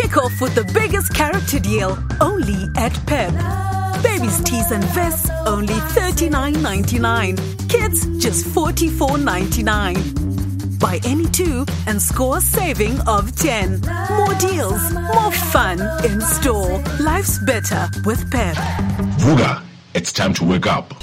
Kick off with the biggest character deal only at Pep. Babies tees and vests only $39.99. Kids just $44.99. Buy any two and score a saving of 10. More deals, more fun in store. Life's better with Pep. Vuka, it's time to wake up.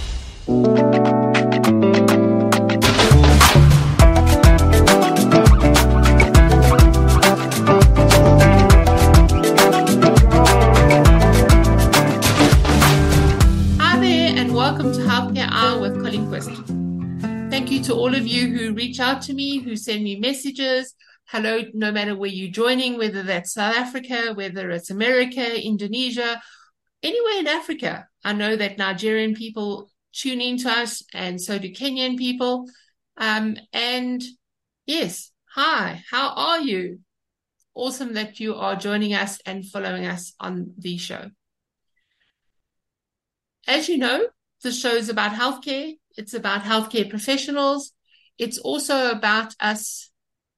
Thank you to all of you who reach out to me, who send me messages. Hello, no matter where you're joining, whether that's South Africa, whether it's America, Indonesia, anywhere in Africa. I know that Nigerian people tune in to us, and so do Kenyan people. Um, and yes, hi, how are you? Awesome that you are joining us and following us on the show. As you know, the show is about healthcare. It's about healthcare professionals. It's also about us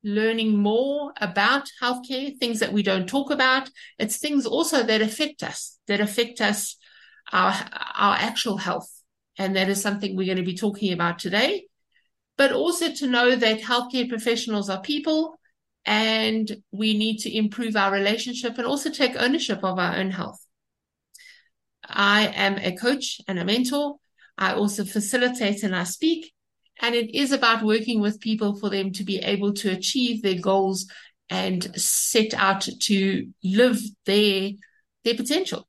learning more about healthcare, things that we don't talk about. It's things also that affect us, that affect us, our, our actual health. And that is something we're going to be talking about today. But also to know that healthcare professionals are people and we need to improve our relationship and also take ownership of our own health. I am a coach and a mentor. I also facilitate and I speak. And it is about working with people for them to be able to achieve their goals and set out to live their, their potential.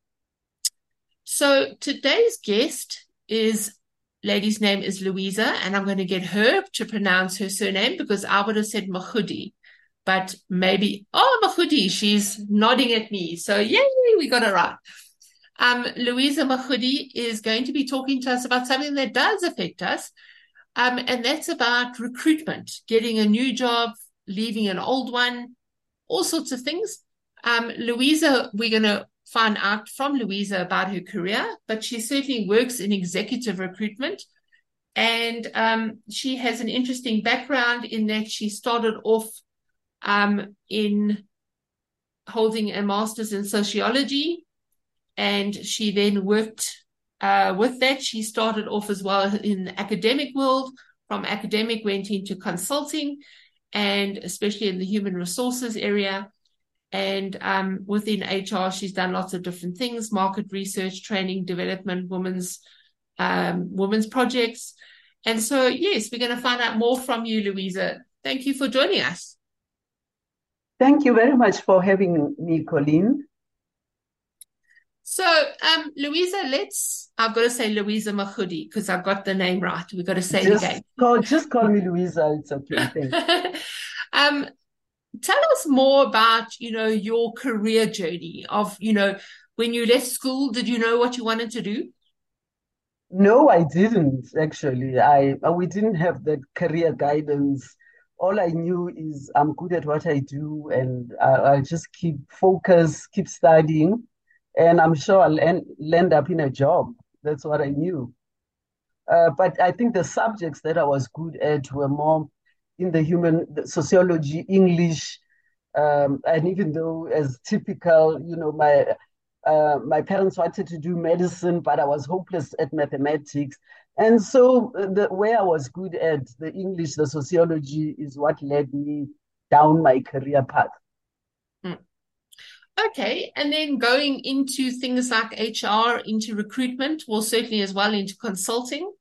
So today's guest is, lady's name is Louisa, and I'm going to get her to pronounce her surname because I would have said Mogudi, but maybe, oh, Mogudi, she's nodding at me. So yay, we got it right. Um, Louisa Mogudi is going to be talking to us about something that does affect us, um, and that's about recruitment, getting a new job, leaving an old one, all sorts of things. Um, Louisa, we're going to find out from Louisa about her career, but she certainly works in executive recruitment. And um, she has an interesting background in that she started off um, in holding a master's in sociology and she then worked uh, with that. She started off as well in the academic world. From academic, went into consulting, and especially in the human resources area. And um, within HR, she's done lots of different things: market research, training, development, women's um, women's projects. And so, yes, we're going to find out more from you, Louisa. Thank you for joining us. Thank you very much for having me, Colleen. So, um, Louisa, let's, I've got to say Louisa Mogudi because I've got the name right. We've got to say just it again. Call, just call me Louisa. It's okay. um, tell us more about, you know, your career journey of, you know, when you left school, did you know what you wanted to do? No, I didn't actually. I uh, we didn't have that career guidance. All I knew is I'm good at what I do, and I, I just keep focus, keep studying and I'm sure I'll end, up in a job. That's what I knew. Uh, but I think the subjects that I was good at were more in the human the sociology, English, um, and even though as typical, you know, my uh, my parents wanted to do medicine, but I was hopeless at mathematics. And so uh, the where I was good at the English, the sociology is what led me down my career path. Okay, and then going into things like HR, into recruitment, well, certainly as well into consulting.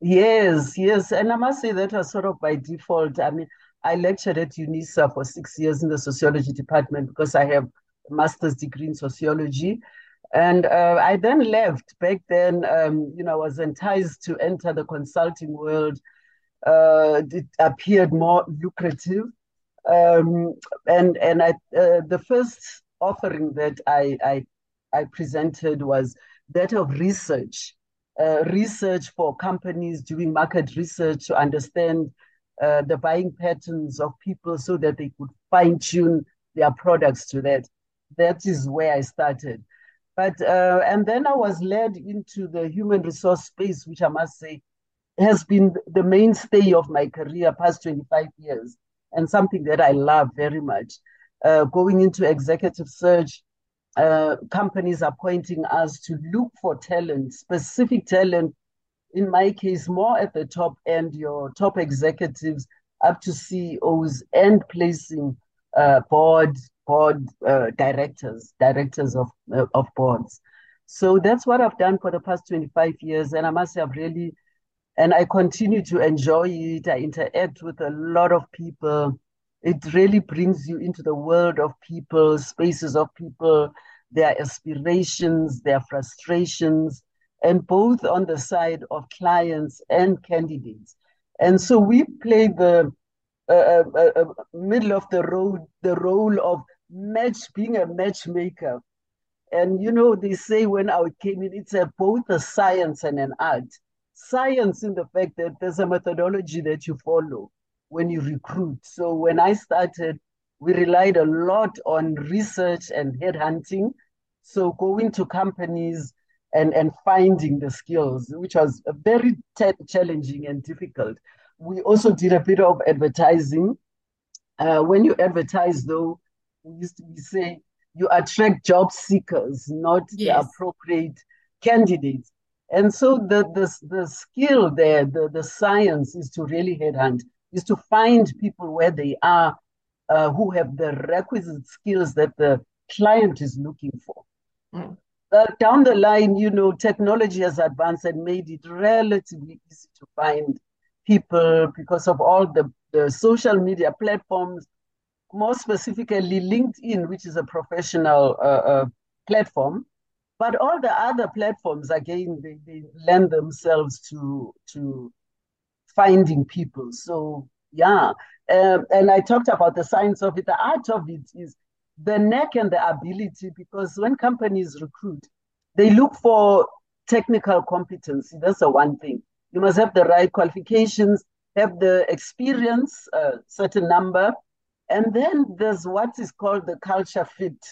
Yes, yes. And I must say that was sort of by default. I mean, I lectured at UNISA for six years in the sociology department because I have a master's degree in sociology. And uh, I then left. Back then, um, you know, I was enticed to enter the consulting world. Uh, it appeared more lucrative. Um, and and I, uh, the first offering that I, I, I presented was that of research, uh, research for companies doing market research to understand uh, the buying patterns of people so that they could fine tune their products to that. That is where I started. But uh, and then I was led into the human resource space, which I must say has been the mainstay of my career past 25 years and something that I love very much. uh, going into executive search, uh, companies are pointing us to look for talent, specific talent. In my case, more at the top end, your top executives up to CEOs and placing uh, board board uh, directors, directors of uh, of boards. So that's what I've done for the past 25 years, and I must have really, and I continue to enjoy it. I interact with a lot of people. It really brings you into the world of people, spaces of people, their aspirations, their frustrations, and both on the side of clients and candidates. And so we play the uh, uh, uh, middle of the road, the role of match, being a matchmaker. And you know, they say when I came in, it's a, both a science and an art. Science in the fact that there's a methodology that you follow when you recruit. So when I started, we relied a lot on research and headhunting. So going to companies and, and finding the skills, which was very challenging and difficult. We also did a bit of advertising. Uh, when you advertise, though, we used to say you attract job seekers, not yes. the appropriate candidates. And so the, the, the skill there, the, the science is to really headhunt, is to find people where they are uh, who have the requisite skills that the client is looking for. Mm. Uh, down the line, you know, technology has advanced and made it relatively easy to find people because of all the, the social media platforms more specifically LinkedIn, which is a professional uh, uh, platform. But all the other platforms, again, they, they lend themselves to to finding people. So yeah, um, and I talked about the science of it. The art of it is the neck and the ability, because when companies recruit, they look for technical competency. That's the one thing. You must have the right qualifications, have the experience, a certain number, and then there's what is called the culture fit.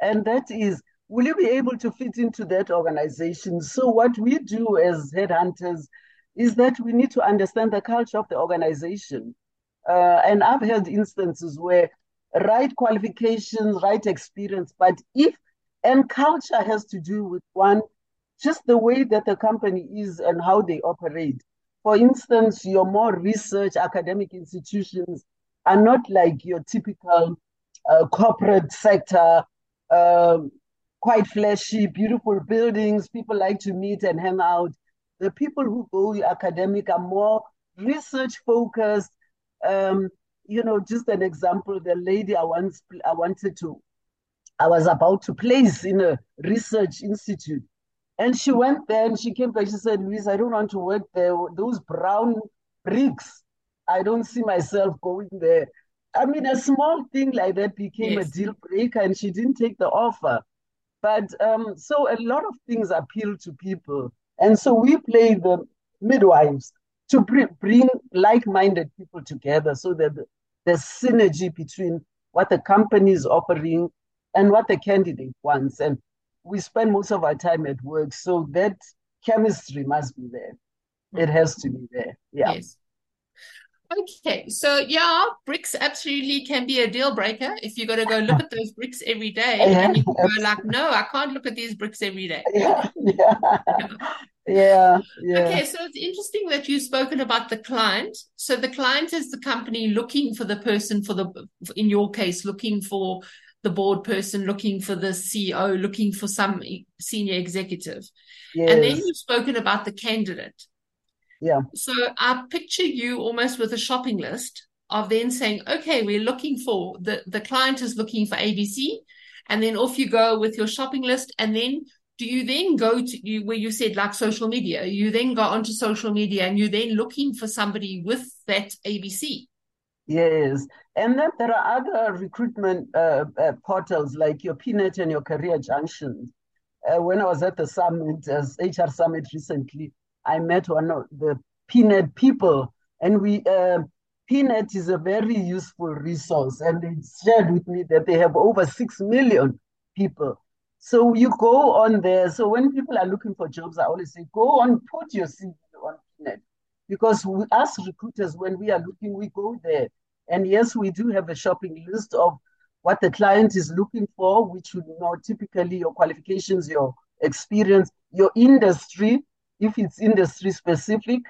And that is, will you be able to fit into that organization? So, what we do as headhunters is that we need to understand the culture of the organization. Uh, and I've had instances where right qualifications, right experience, but if, and culture has to do with one, just the way that the company is and how they operate. For instance, your more research academic institutions are not like your typical uh, corporate sector, um, quite flashy, beautiful buildings. People like to meet and hang out. The people who go academic are more research focused. Um, you know, just an example, the lady I once I wanted to, I was about to place in a research institute. And she went there and she came back. She said, Louise, I don't want to work there. Those brown bricks I don't see myself going there. I mean, a small thing like that became yes. a deal breaker, and she didn't take the offer. But um, so a lot of things appeal to people. And so we play the midwives to bring like minded people together so that there's synergy between what the company is offering and what the candidate wants. And we spend most of our time at work. So that chemistry must be there. It has to be there. Yeah. Yes. Okay, so yeah, bricks absolutely can be a deal breaker if you got to go look at those bricks every day yeah, and you go like, no, I can't look at these bricks every day. Yeah, yeah, yeah, yeah. Okay, so it's interesting that you've spoken about the client. So the client is the company looking for the person for the, in your case, looking for the board person, looking for the CEO, looking for some senior executive, yes. and then you've spoken about the candidate. Yeah. So I picture you almost with a shopping list of then saying, okay, we're looking for the, the client is looking for ABC. And then off you go with your shopping list. And then do you then go to you where you said like social media? You then go onto social media and you're then looking for somebody with that ABC. Yes. And then there are other recruitment uh, uh, portals like your PNet and your Career Junction. Uh, when I was at the summit, as HR Summit recently, I met one of the PNet people, and we uh, PNet is a very useful resource, and they shared with me that they have over six million people. So you go on there. So when people are looking for jobs, I always say, go on, put your CV on PNet, because we, us recruiters, when we are looking, we go there. And yes, we do have a shopping list of what the client is looking for, which would know typically your qualifications, your experience, your industry, if it's industry specific.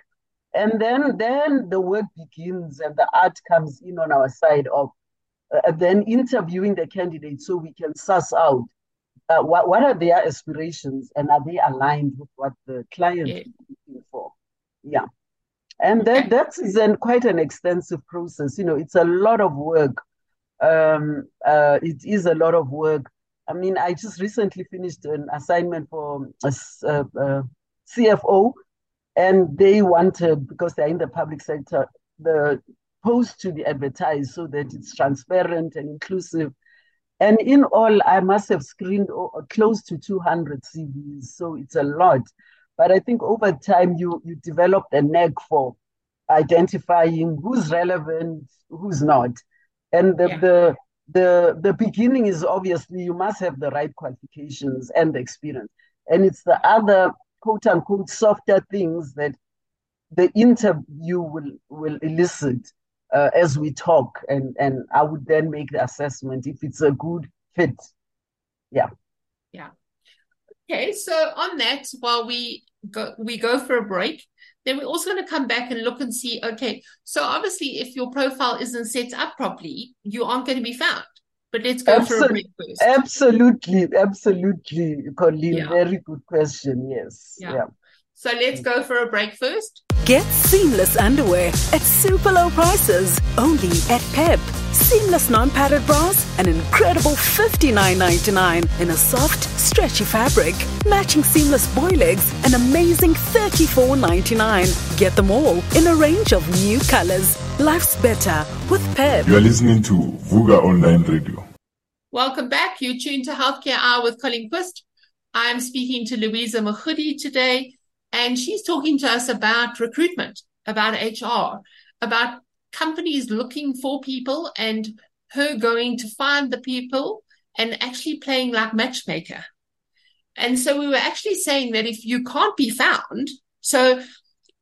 And then, then the work begins and the art comes in on our side of uh, then interviewing the candidate so we can suss out uh, what, what are their aspirations and are they aligned with what the client Yeah. is looking for? Yeah. And that, that is an, quite an extensive process. You know, it's a lot of work. Um, uh, it is a lot of work. I mean, I just recently finished an assignment for a, uh, uh, CFO, and they wanted, because they're in the public sector, the post to be advertised so that it's transparent and inclusive. And in all, I must have screened close to 200 CVs, so it's a lot. But I think over time, you you develop a knack for identifying who's relevant, who's not. And the, Yeah. the the the beginning is obviously you must have the right qualifications and the experience. And it's the other quote unquote softer things that the interview will will elicit uh, as we talk, and and I would then make the assessment if it's a good fit. Yeah. Yeah. Okay, so on that, while we go we go for a break, then we're also going to come back and look and see, okay, so obviously if your profile isn't set up properly, you aren't going to be found. But let's go for a break first. Absolutely, absolutely, Colleen. Yeah. Very good question. Yes. Yeah. Yeah. So let's go for a break first. Get seamless underwear at super low prices only at Pep. Seamless non-padded bras, an incredible $59.99 in a soft, stretchy fabric. Matching seamless boy legs, an amazing $34.99. Get them all in a range of new colors. Life's better with Pep. You are listening to Vuka Online Radio. Welcome back. You're tuned to Healthcare Hour with Colleen Qvist. I'm speaking to Louisa Mogudi today, and she's talking to us about recruitment, about HR, about companies looking for people and her going to find the people and actually playing like matchmaker. And so we were actually saying that if you can't be found, so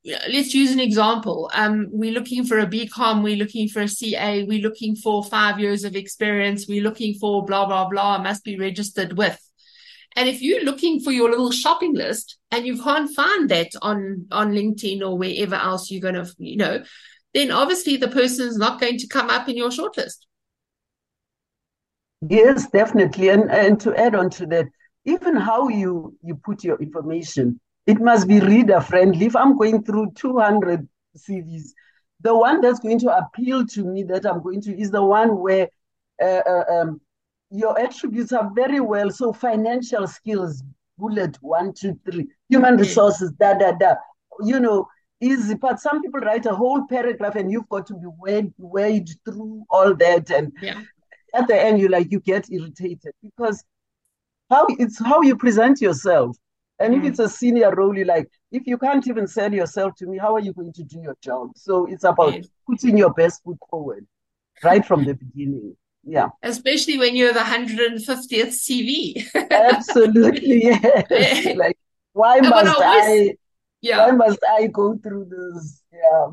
let's use an example. Um, we're looking for a BCom, we're looking for a CA, we're looking for five years of experience, we're looking for blah, blah, blah, must be registered with. And if you're looking for your little shopping list and you can't find that on, on LinkedIn or wherever else you're going to, you know, then obviously the person is not going to come up in your shortlist. Yes, definitely. And and to add on to that, even how you you put your information, it must be reader friendly. If I'm going through 200 CVs, the one that's going to appeal to me that I'm going to is the one where uh, uh, um, your attributes are very well. So financial skills, bullet one, two, three, human resources, da da da. You know, easy. But some people write a whole paragraph, and you've got to be weighed, wade through all that and Yeah. at the end you like you get irritated because how it's how you present yourself and if Mm. it's a senior role you like if you can't even sell yourself to me how are you going to do your job so it's about putting your best foot forward right from the beginning yeah Especially when you're the 150th CV. absolutely yes like why I must always- i Yeah. why must i go through this yeah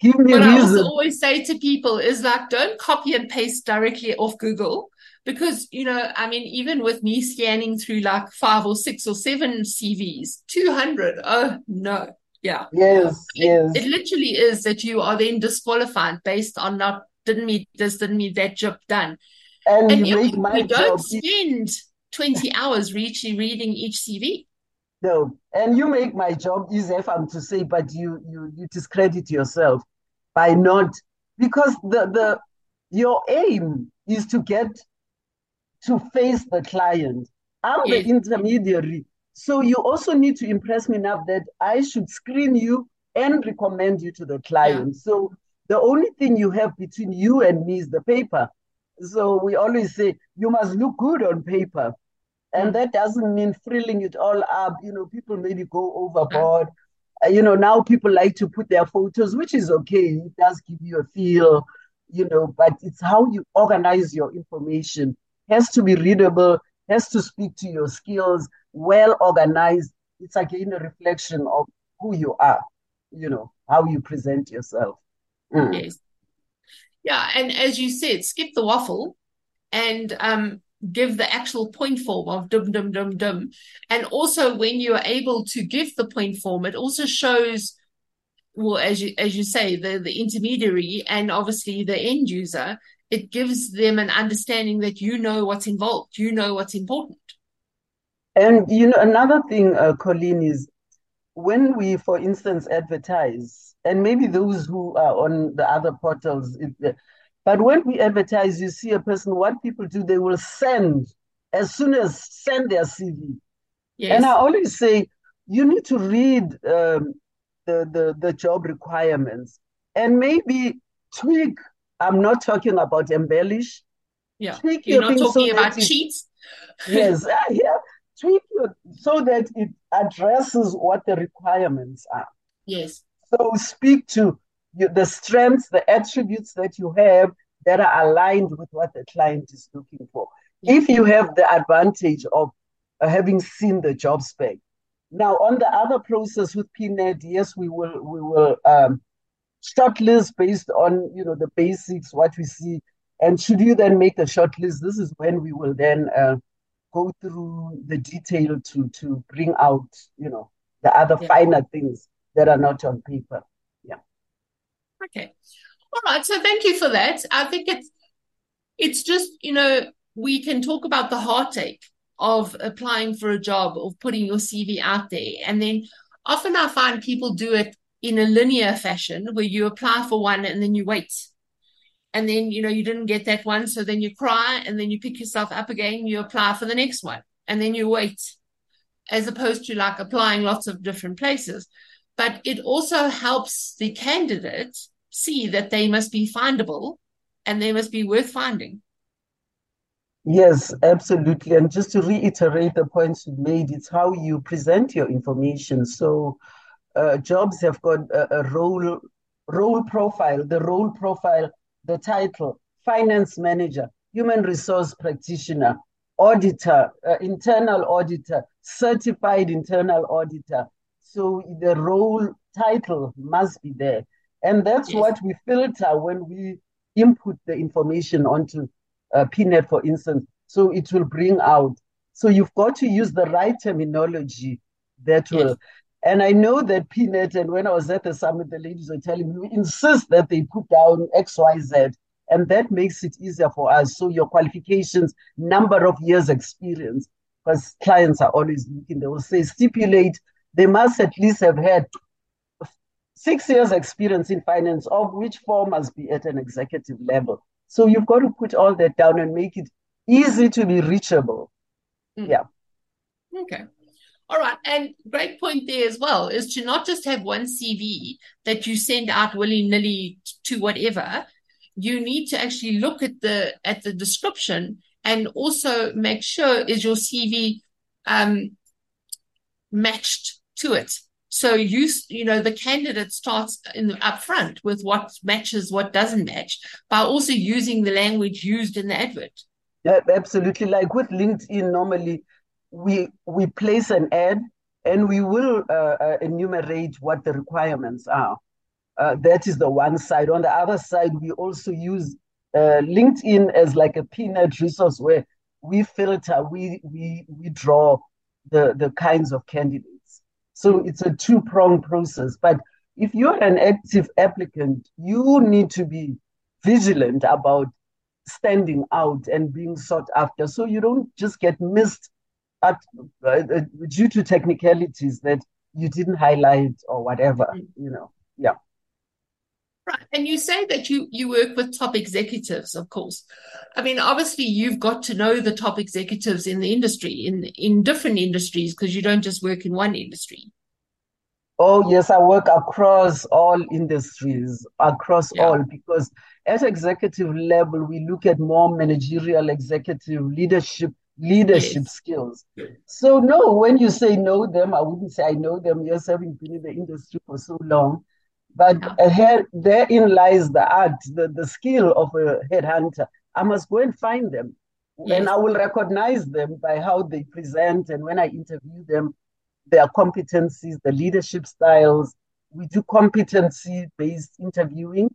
give me What I also always say to people is like, don't copy and paste directly off Google because, you know, I mean, even with me scanning through like five or six or seven CVs, 200, oh no. Yeah. yes yes It literally is that you are then disqualified based on not, didn't meet this, didn't meet that job done. and And you if make my we don't job spend 20 hours reaching, reading each CV. No, and you make my job easy if I'm to say, but you you you discredit yourself by not because the the your aim is to get to face the client. I'm Yes. the intermediary, so you also need to impress me enough that I should screen you and recommend you to the client. So the only thing you have between you and me is the paper. So we always say you must look good on paper. And that doesn't mean frilling it all up. You know, people maybe go overboard. Uh, you know, now people like to put their photos, which is okay. It does give you a feel, you know, but it's how you organize your information. Has to be readable, has to speak to your skills, well organized. It's again a reflection of who you are, you know, how you present yourself. Mm. Yes. Yeah, and as you said, skip the waffle and um, give the actual point form of dum dum dum dum. And also, when you are able to give the point form, it also shows, well, as you as you say, the the intermediary and obviously the end user. It gives them an understanding that you know what's involved, you know what's important. And you know, another thing, uh, Colleen, is when we, for instance, advertise, and maybe those who are on the other portals, it, but when we advertise, you see a person, what people do, they will send as soon as send their CV. Yes. And I always say, you need to read um, the, the, the job requirements and maybe tweak. I'm not talking about embellish. Yeah. Tweak You're not talking so about cheats. yes. Uh, yeah. Tweak your, so that it addresses what the requirements are. Yes. So speak to you, the strengths, the attributes that you have that are aligned with what the client is looking for. If you have the advantage of uh, having seen the job spec. Now, on the other process with PNET, yes, we will we will um, shortlist based on you know the basics, what we see, and should you then make the shortlist, this is when we will then uh, go through the detail to to bring out you know the other yeah. finer things that are not on paper. Okay. All right. So thank you for that. I think it's it's just, you know, we can talk about the heartache of applying for a job, of putting your CV out there. And then often I find people do it in a linear fashion where you apply for one and then you wait. And then, you know, you didn't get that one. So then you cry and then you pick yourself up again, you apply for the next one and then you wait, as opposed to like applying lots of different places but it also helps the candidate see that they must be findable and they must be worth finding. Yes, absolutely. And just to reiterate the points you made, it's how you present your information. So uh, jobs have got a, a role role profile, the role profile, the title, finance manager, human resource practitioner, auditor, uh, internal auditor, certified internal auditor, so the role title must be there. And that's yes. what we filter when we input the information onto uh, PNET, for instance. So it will bring out. So you've got to use the right terminology that yes. will. And I know that PNET, and when I was at the summit, the ladies were telling me, we insist that they put down X, Y, Z. And that makes it easier for us. So your qualifications, number of years experience, because clients are always looking, they will say stipulate they must at least have had six years experience in finance, of which four must be at an executive level. So you've got to put all that down and make it easy to be reachable. Mm. Yeah. Okay. All right. And great point there as well is to not just have one CV that you send out willy nilly to whatever. You need to actually look at the at the description and also make sure is your CV um, matched to it. So you, you know, the candidate starts in the upfront with what matches, what doesn't match, by also using the language used in the advert. Yeah, absolutely. Like with LinkedIn, normally we we place an ad and we will uh, uh, enumerate what the requirements are. Uh, that is the one side. On the other side, we also use uh, LinkedIn as like a PNET resource where we filter, we we we draw the the kinds of candidates. So it's a two pronged process. But if you're an active applicant, you need to be vigilant about standing out and being sought after so you don't just get missed at, uh, uh, due to technicalities that you didn't highlight or whatever, you know. Yeah. Right. And you say that you you work with top executives, of course. I mean, obviously you've got to know the top executives in the industry, in in different industries, because you don't just work in one industry. Oh yes, I work across all industries, across yeah. all, because at executive level we look at more managerial executive leadership leadership yes. skills. So no, when you say know them, I wouldn't say I know them. Yes, having been in the industry for so long, but yeah. therein lies the art, the, the skill of a headhunter. I must go and find them. Yes. And I will recognize them by how they present and when I interview them, their competencies, the leadership styles. We do competency based interviewing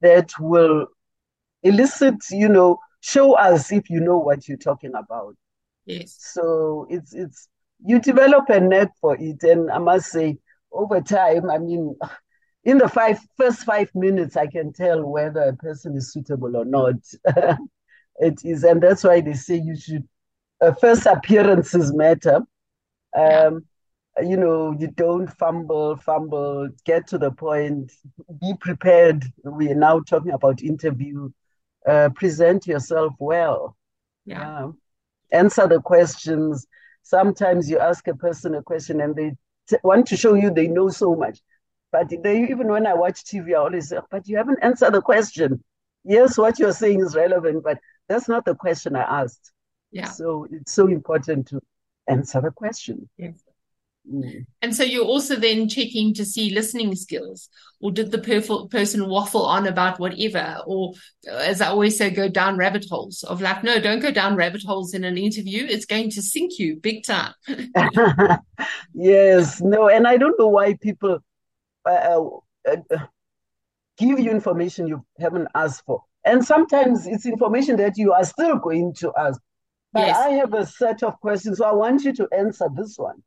that will elicit, you know, show us if you know what you're talking about. Yes. So it's it's you develop a knack for it, and I must say, over time, I mean, in the five first five minutes, I can tell whether a person is suitable or not. it is, and that's why they say you should uh, first appearances matter. Um, You know, you don't fumble, fumble, get to the point, be prepared. We are now talking about interview. Uh, present yourself well. Yeah. Answer the questions. Sometimes you ask a person a question and they t- want to show you they know so much. But they, even when I watch TV, I always say, but you haven't answered the question. Yes, what you're saying is relevant, but that's not the question I asked. Yeah. So it's so important to answer the question. Yes. Mm. And so you're also then checking to see listening skills, or did the perf- person waffle on about whatever, or as I always say, go down rabbit holes of like, no, don't go down rabbit holes in an interview. It's going to sink you big time. yes, no, and I don't know why people uh, uh, uh, give you information you haven't asked for. And sometimes it's information that you are still going to ask. But Yes. I have a set of questions, so I want you to answer this one.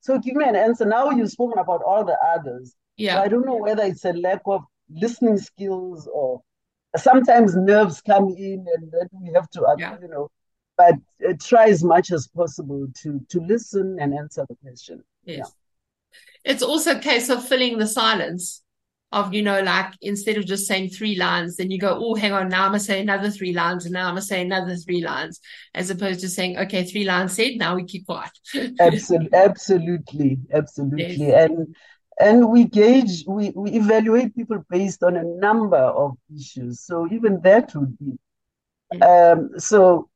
So give me an answer. Now you've spoken about all the others. So Yeah. I don't know whether it's a lack of listening skills or sometimes nerves come in and then we have to, Yeah. you know, but uh, try as much as possible to to listen and answer the question. Yes. It's also a case of filling the silence of, you know, like instead of just saying three lines, then you go, oh, hang on, now I'm going to say another three lines, and now I'm going to say another three lines, as opposed to saying, okay, three lines said, now we keep quiet. Absolutely, absolutely, absolutely. And and we gauge, we, we evaluate people based on a number of issues. So even that would be. Um, so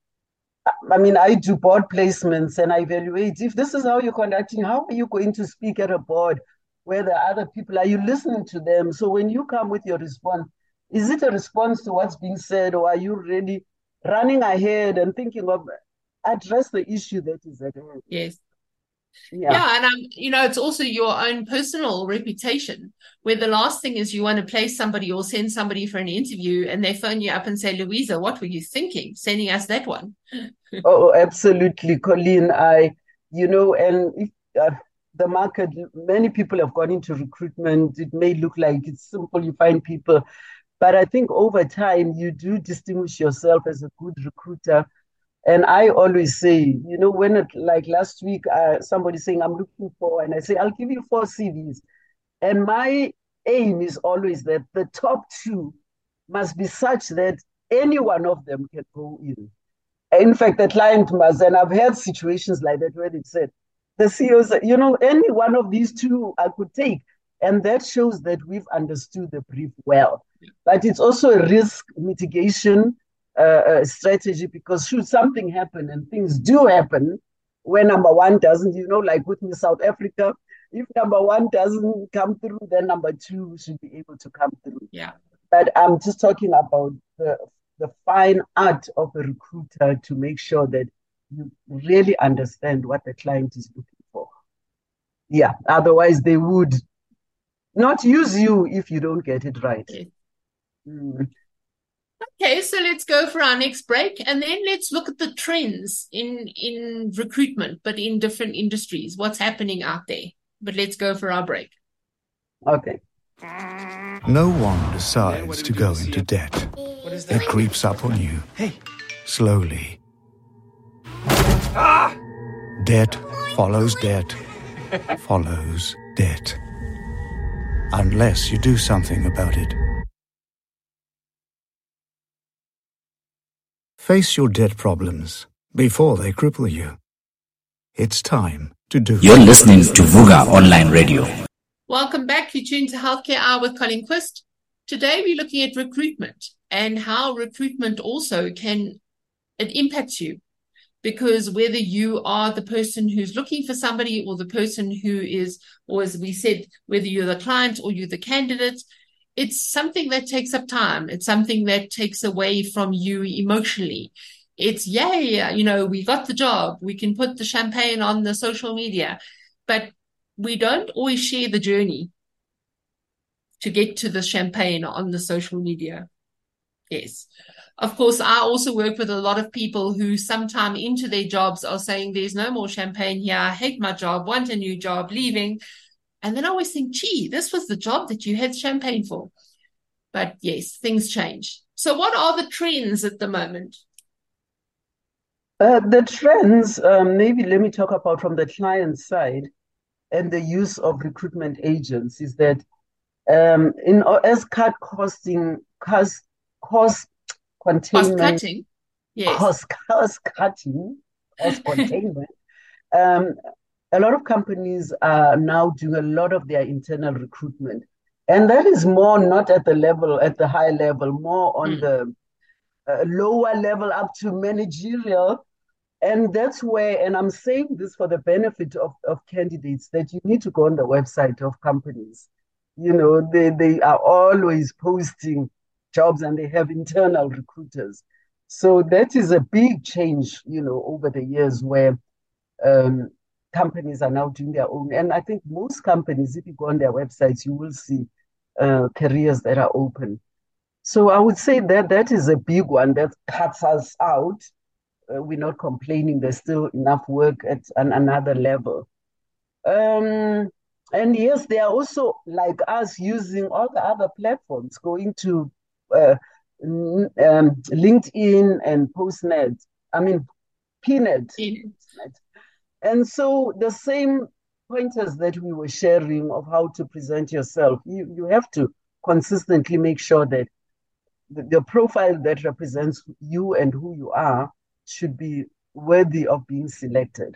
I mean, I do board placements and I evaluate if this is how you're conducting, how are you going to speak at a board where there are other people? Are you listening to them? So when you come with your response, is it a response to what's being said, or are you really running ahead and thinking of address the issue that is at hand? Yes. Yeah. Yeah, and um, you know, it's also your own personal reputation, where the last thing is you want to place somebody or send somebody for an interview, and they phone you up and say, Louisa, what were you thinking sending us that one? Oh, absolutely, Colleen. I, you know, and if, uh, the market, many people have gone into recruitment. It may look like it's simple, you find people, but I think over time you do distinguish yourself as a good recruiter. And I always say, you know, when it, like last week, uh, somebody saying, I'm looking for, and I say, I'll give you four CVs. And my aim is always that the top two must be such that any one of them can go in. In fact, the client must, and I've had situations like that where they said, the CEO said, you know, any one of these two I could take. And that shows that we've understood the brief well. But it's also a risk mitigation uh, strategy because should something happen and things do happen where number one doesn't, you know, like with me, South Africa, if number one doesn't come through, then number two should be able to come through. Yeah. But I'm just talking about the the fine art of a recruiter to make sure that you really understand what the client is looking for. Yeah, otherwise they would not use you if you don't get it right. Yes. Mm. Okay, so let's go for our next break and then let's look at the trends in in recruitment, but in different industries. What's happening out there? But let's go for our break. Okay. No one decides to go into debt. It creeps up on you. Hey. Slowly. Ah! Debt follows debt, follows debt. Unless you do something about it. Face your debt problems before they cripple you. It's time to do You're listening to Vuka Online Radio. Welcome back. You tuned to Healthcare Hour with Colleen Qvist. Today we're looking at recruitment and how recruitment also can it impacts you. Because whether you are the person who's looking for somebody or the person who is, or as we said, whether you're the client or you're the candidate, it's something that takes up time. It's something that takes away from you emotionally. It's yay, you know, we got the job. We can put the champagne on the social media, but we don't always share the journey to get to the champagne on the social media. Yes. of course, I also work with a lot of people who sometime into their jobs are saying, there's no more champagne here. I hate my job, want a new job, leaving. And then I always think, gee, this was the job that you had champagne for. But yes, things change. So what are the trends at the moment? Uh, the trends, um, maybe let me talk about from the client side and the use of recruitment agents is that um, in as cut costing cost cost containment Cost cutting. Yes. cost cost cutting cost containment um, a lot of companies are now doing a lot of their internal recruitment. And that is more not at the level at the high level more on Mm. the uh, lower level up to managerial. And that's where and i'm saying this for the benefit of, of candidates that you need to go on the website of companies. You know they, they are always posting jobs and they have internal recruiters. So that is a big change you know over the years where um, companies are now doing their own and i think most companies if you go on their websites you will see uh, careers that are open so I would say that that is a big one that cuts us out. Uh, we're not complaining. There's still enough work at an, another level. Um, and yes, they are also like us using all the other platforms, going to uh, um, LinkedIn and Postnet. I mean, Pnet. In- And so the same pointers that we were sharing of how to present yourself, you, you have to consistently make sure that the, the profile that represents you and who you are should be worthy of being selected.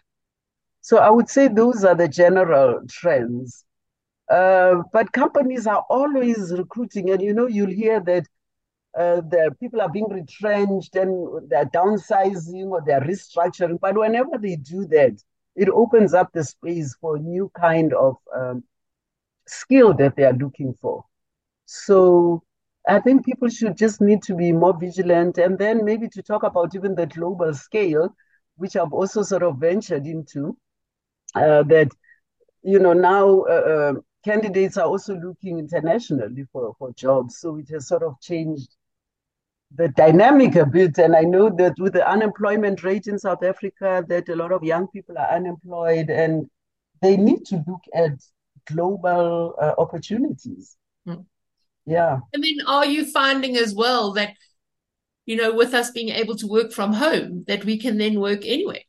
So I would say those are the general trends. Uh, but companies are always recruiting, and you know, you'll hear that uh, the people are being retrenched and they're downsizing or they're restructuring. But whenever they do that, it opens up the space for a new kind of um, skill that they are looking for. So I think people should just need to be more vigilant and then maybe to talk about even the global scale, which I've also sort of ventured into, uh, that, you know, now uh, uh, candidates are also looking internationally for, for jobs. So it has sort of changed the dynamic a bit. And I know that with the unemployment rate in South Africa, that a lot of young people are unemployed and they need to look at global uh, opportunities. Mm. Yeah. And then are you finding as well that, you know, with us being able to work from home, that we can then work anywhere?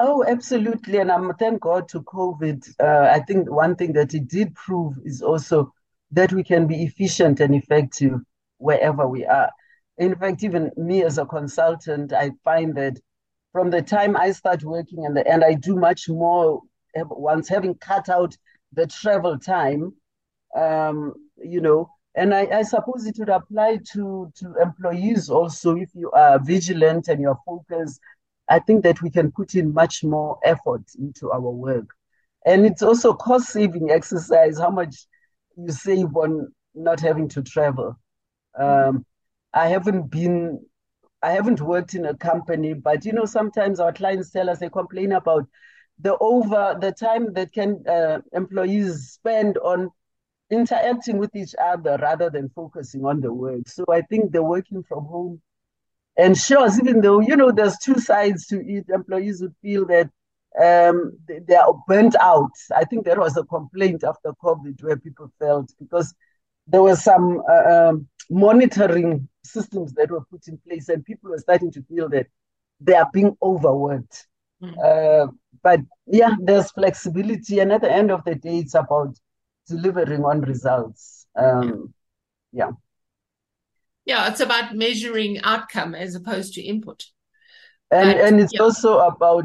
Oh, absolutely. And I'm thank God to COVID. Uh, I think one thing that it did prove is also that we can be efficient and effective wherever we are. In fact, even me as a consultant, I find that from the time I start working and the I do much more once having cut out the travel time, um, you know, and I, I suppose it would apply to to employees also if you are vigilant and you're focused. I think that we can put in much more effort into our work. And it's also cost saving exercise, how much you save on not having to travel. Um, I haven't been, I haven't worked in a company, but you know, sometimes our clients tell us they complain about the over the time that can uh, employees spend on interacting with each other rather than focusing on the work. So I think the working from home ensures, even though you know there's two sides to it, employees would feel that um, they, they are burnt out. I think there was a complaint after COVID where people felt because there were some uh, um, monitoring systems that were put in place, and people were starting to feel that they are being overworked. Mm. Uh, but yeah, there's flexibility, and at the end of the day, it's about delivering on results. Um, yeah. Yeah, it's about measuring outcome as opposed to input. And But, and it's yeah. also about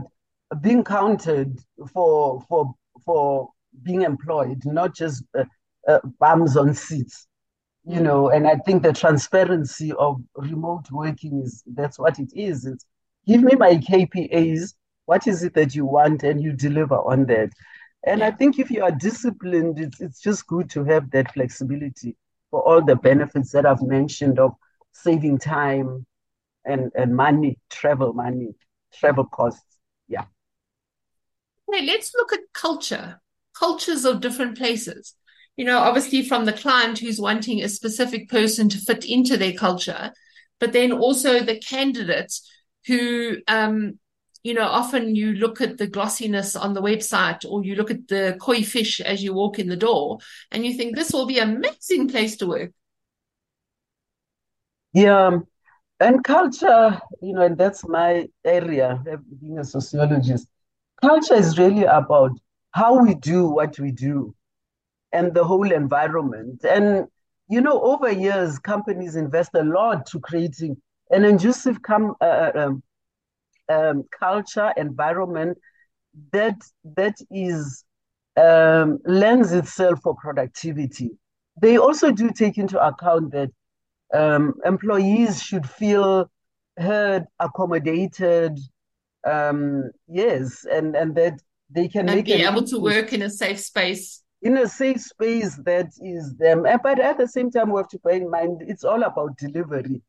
being counted for for for being employed, not just uh, uh, bums on seats, you Mm. know. And I think the transparency of remote working is that's what it is. It's give me my kpas What is it that you want, and you deliver on that. And I think if you are disciplined, it's it's just good to have that flexibility for all the benefits that I've mentioned of saving time and and money, travel money, travel costs. Yeah. Okay, let's look at culture, cultures of different places. You know, obviously from the client who's wanting a specific person to fit into their culture, but then also the candidates who, um, you know, often you look at the glossiness on the website or you look at the koi fish as you walk in the door and you think this will be an amazing place to work. Yeah. And culture, you know, and that's my area, being a sociologist. Culture is really about how we do what we do and the whole environment. And, you know, over years, companies invest a lot to creating an inclusive com- uh, uh um, um, culture, environment that that is um, lends itself for productivity. They also do take into account that um, employees should feel heard, accommodated, um, yes, and and that they can and be able to work in a safe space. In a safe space that is them. But at the same time, we have to bear in mind it's all about delivery.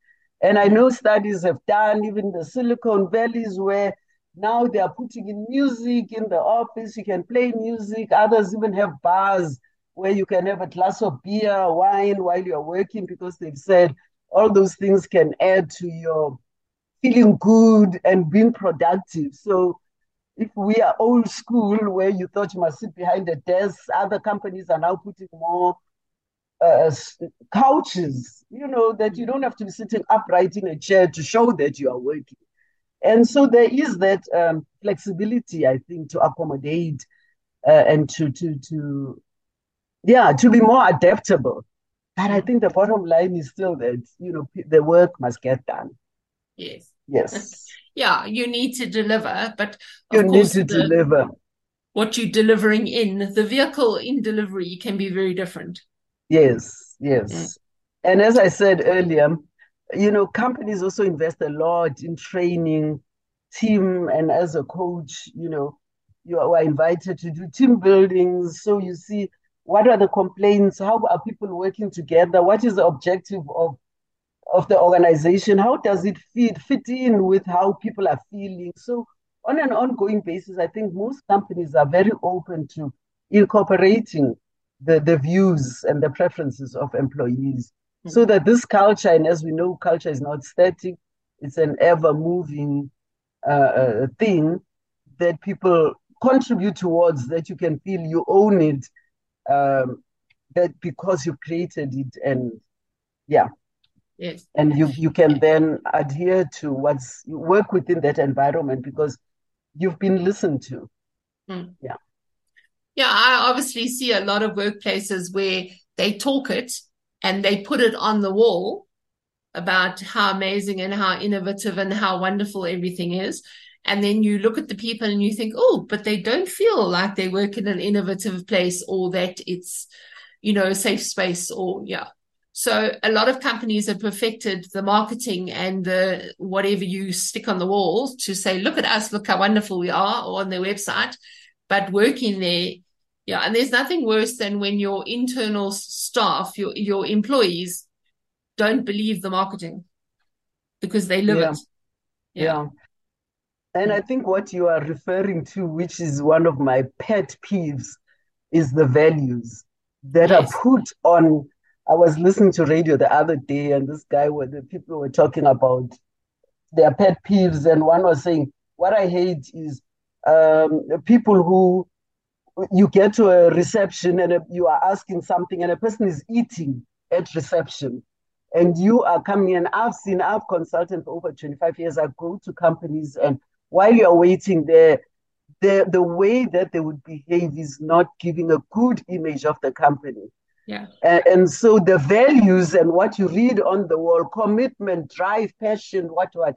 And I know studies have done, even the Silicon Valleys, where now they are putting in music in the office. You can play music. Others even have bars where you can have a glass of beer, wine while you're working because they've said all those things can add to your feeling good and being productive. So if we are old school where you thought you must sit behind a desk, other companies are now putting more uh, couches, you know, that you don't have to be sitting upright in a chair to show that you are working. And so there is that um, flexibility, I think, to accommodate uh, and to to to yeah to be more adaptable. But I think the bottom line is still that you know the work must get done. Yes. Yes, Yeah, you need to deliver, but you need to the, deliver. what you're delivering in the vehicle in delivery can be very different. Yes, yes. Mm. And as I said earlier, you know, companies also invest a lot in training team and as a coach, you know, you are invited to do team buildings. So you see what are the complaints, how are people working together, what is the objective of of the organization, how does it fit fit in with how people are feeling. So on an ongoing basis, I think most companies are very open to incorporating the, the views and the preferences of employees so that this culture, and as we know, culture is not static, it's an ever moving uh, uh, thing that people contribute towards, that you can feel you own it, um, that because you created it, and yeah, Yes. and you, you can then adhere to what's, you work within that environment because you've been listened to. Mm. Yeah. Yeah, I obviously see a lot of workplaces where they talk it and they put it on the wall about how amazing and how innovative and how wonderful everything is. And then you look at the people and you think, oh, but they don't feel like they work in an innovative place or that it's, you know, a safe space or, yeah. So a lot of companies have perfected the marketing and the whatever you stick on the wall to say, look at us, look how wonderful we are, or on their website. But working there, yeah, and there's nothing worse than when your internal staff, your your employees, don't believe the marketing because they live Yeah. it. Yeah. And I think what you are referring to, which is one of my pet peeves, is the values that are put on. I was listening to radio the other day, and this guy, where the people were talking about their pet peeves, and one was saying, "What I hate is um, people who you get to a reception and you are asking something, and a person is eating at reception, and you are coming and I've seen, I've consulted for over 25 years. I go to companies and while you're waiting there, the, the way that they would behave is not giving a good image of the company. Yeah. And, and so the values and what you read on the wall, commitment, drive, passion, what, what.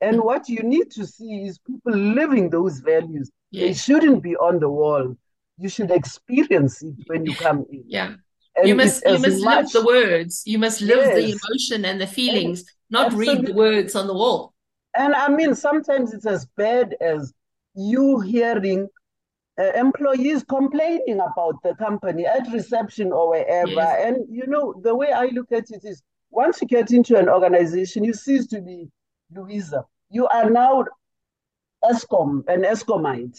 And mm. what you need to see is people living those values. They shouldn't be on the wall. You should experience it when you come in. Yeah. And you must you must much, live the words. You must live the emotion and the feelings, not read the words on the wall. And I mean, sometimes it's as bad as you hearing uh, employees complaining about the company at reception or wherever. Yes. And you know, the way I look at it is once you get into an organization, you cease to be Louisa. You are now ESCOM, an ESCOMite.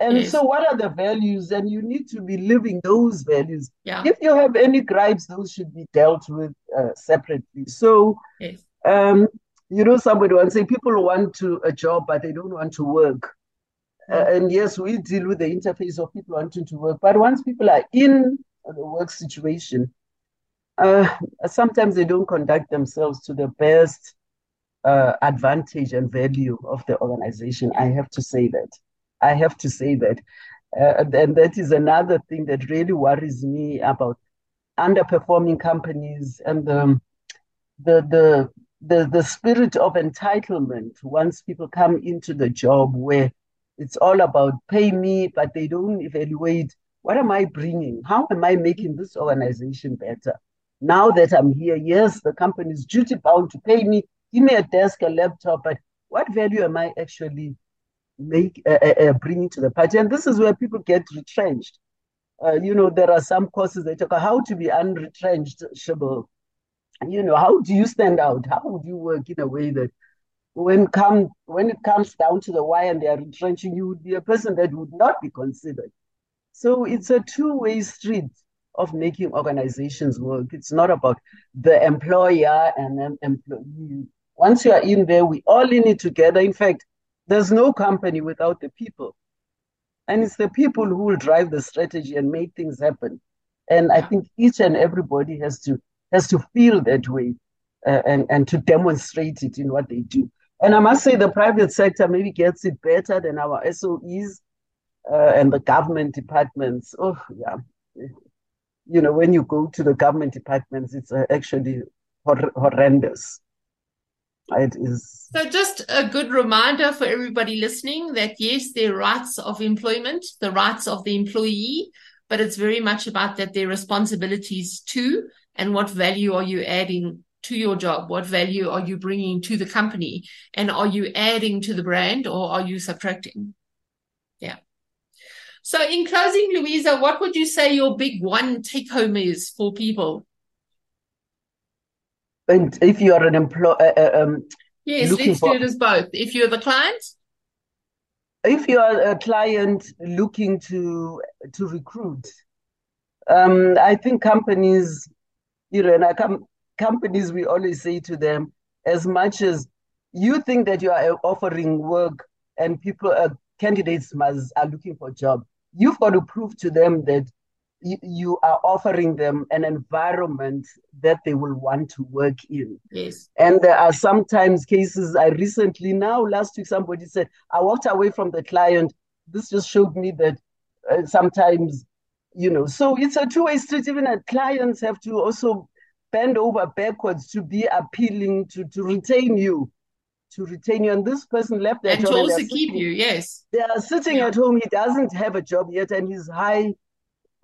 And Yes. so, what are the values? And you need to be living those values. Yeah. If you have any gripes, those should be dealt with uh, separately. So, Yes. um, you know, somebody once say people want to a job, but they don't want to work. Uh, and yes, we deal with the interface of people wanting to work, but once people are in the work situation, uh, sometimes they don't conduct themselves to the best uh, advantage and value of the organization. I have to say that. I have to say that. Uh, and that is another thing that really worries me about underperforming companies and the, the, the, the, the spirit of entitlement once people come into the job where it's all about pay me, but they don't evaluate what am I bringing? How am I making this organization better? Now that I'm here, yes, the company is duty bound to pay me, give me a desk, a laptop, but what value am I actually make uh, uh, bringing to the party? And this is where people get retrenched. Uh, you know, there are some courses that talk about how to be unretrenched, Shable. You know, how do you stand out? How would you work in a way that when come when it comes down to the why and they are retrenching, you would be a person that would not be considered. So it's a two-way street of making organizations work. It's not about the employer and then employee. Once you are in there, we all in it together. In fact, there's no company without the people. And it's the people who will drive the strategy and make things happen. And I think each and everybody has to has to feel that way uh, and, and to demonstrate it in what they do. And I must say the private sector maybe gets it better than our SOEs uh, and the government departments. Oh, yeah. You know, when you go to the government departments, it's uh, actually hor- horrendous. It is. So, just a good reminder for everybody listening that yes, there are rights of employment, the rights of the employee, but it's very much about that their responsibilities too, and what value are you adding to your job? What value are you bringing to the company? And are you adding to the brand or are you subtracting? Yeah. So, in closing, Louisa, what would you say your big one take home is for people? And if you are an employee, uh, uh, um, yes, let's for, do it as both. If you're the client, if you are a client looking to to recruit, um, I think companies, you know, and I come companies, we always say to them, as much as you think that you are offering work and people, uh, candidates must are looking for a job, you've got to prove to them that you, you are offering them an environment that they will want to work in. Yes. And there are sometimes cases I recently now last week somebody said I walked away from the client. This just showed me that uh, sometimes you know so it's a two-way street even clients have to also bend over backwards to be appealing to to retain you to retain you. And this person left that and job. to also keep sitting, you, yes. They are sitting yeah. at home. He doesn't have a job yet, and he's high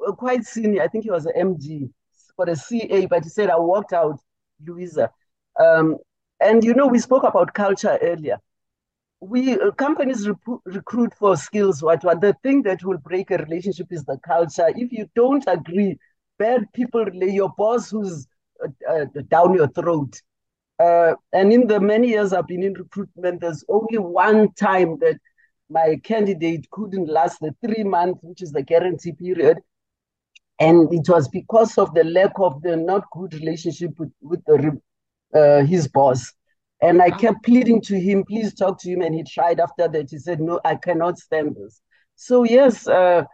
uh, quite senior. I think he was an MG for a CA, but he said, I walked out, Louisa. Um, and you know, we spoke about culture earlier. We uh, companies rep- recruit for skills. What, what the thing that will break a relationship is the culture. If you don't agree, bad people, your boss who's uh, uh, down your throat. Uh, and in the many years I've been in recruitment, there's only one time that my candidate couldn't last the three months, which is the guarantee period. And it was because of the lack of the not good relationship with, with the, uh, his boss. And I kept pleading to him, please talk to him. And he tried after that. He said, no, I cannot stand this. So, yes, uh,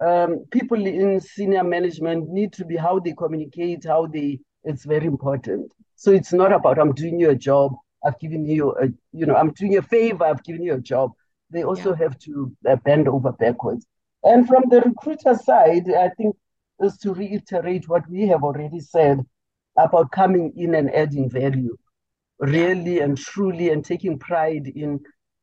um, people in senior management need to be how they communicate, how they, it's very important. So it's not about I'm doing you a job, I've given you a, you know, I'm doing you a favor, I've given you a job. They also yeah. have to uh, bend over backwards. And from the recruiter side, I think is to reiterate what we have already said about coming in and adding value, really and truly, and taking pride in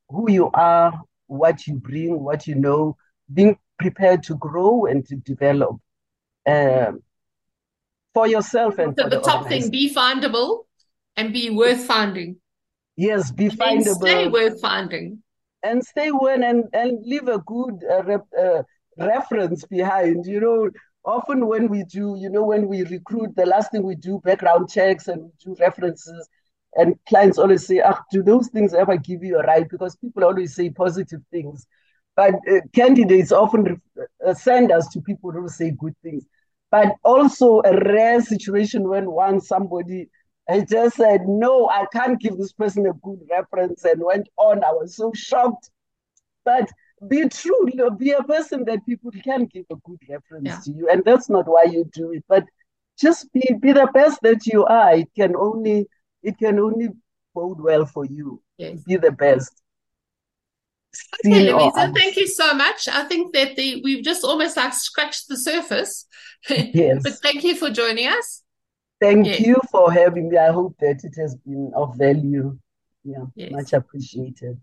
who you are, what you bring, what you know, being prepared to grow and to develop uh, for yourself and so the, the top thing: be findable and be worth finding. Yes, be findable. stay worth finding. And stay well and, and leave a good uh, rep, uh, reference behind. You know, often when we do, you know, when we recruit, the last thing we do background checks and we do references. And clients always say, ah, do those things ever give you a right? Because people always say positive things. But uh, candidates often uh, send us to people who say good things. But also a rare situation when once somebody I just said, no, I can't give this person a good reference and went on. I was so shocked. But be true, be a person that people can give a good reference Yeah. to you. And that's not why you do it. But just be be the best that you are. It can only it can only bode well for you. Yes. Be the best. Okay, Louisa, thank you so much. I think that the we've just almost like scratched the surface. Yes. But thank you for joining us. Thank you for having me. I hope that it has been of value. Yeah, Yes. much appreciated.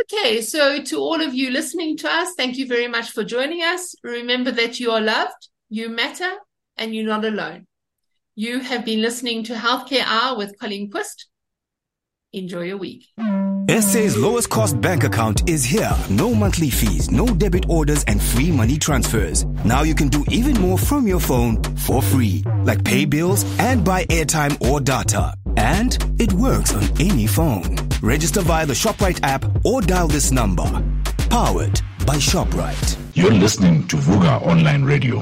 Okay, so to all of you listening to us, thank you very much for joining us. Remember that you are loved, you matter, and you're not alone. You have been listening to Healthcare Hour with Colleen Qvist. Enjoy your week. SA's lowest cost bank account is here. No monthly fees, no debit orders, and free money transfers. Now you can do even more from your phone for free, like pay bills and buy airtime or data. And it works on any phone. Register via the ShopRite app or dial this number. Powered by ShopRite. You're listening to Vuka Online Radio.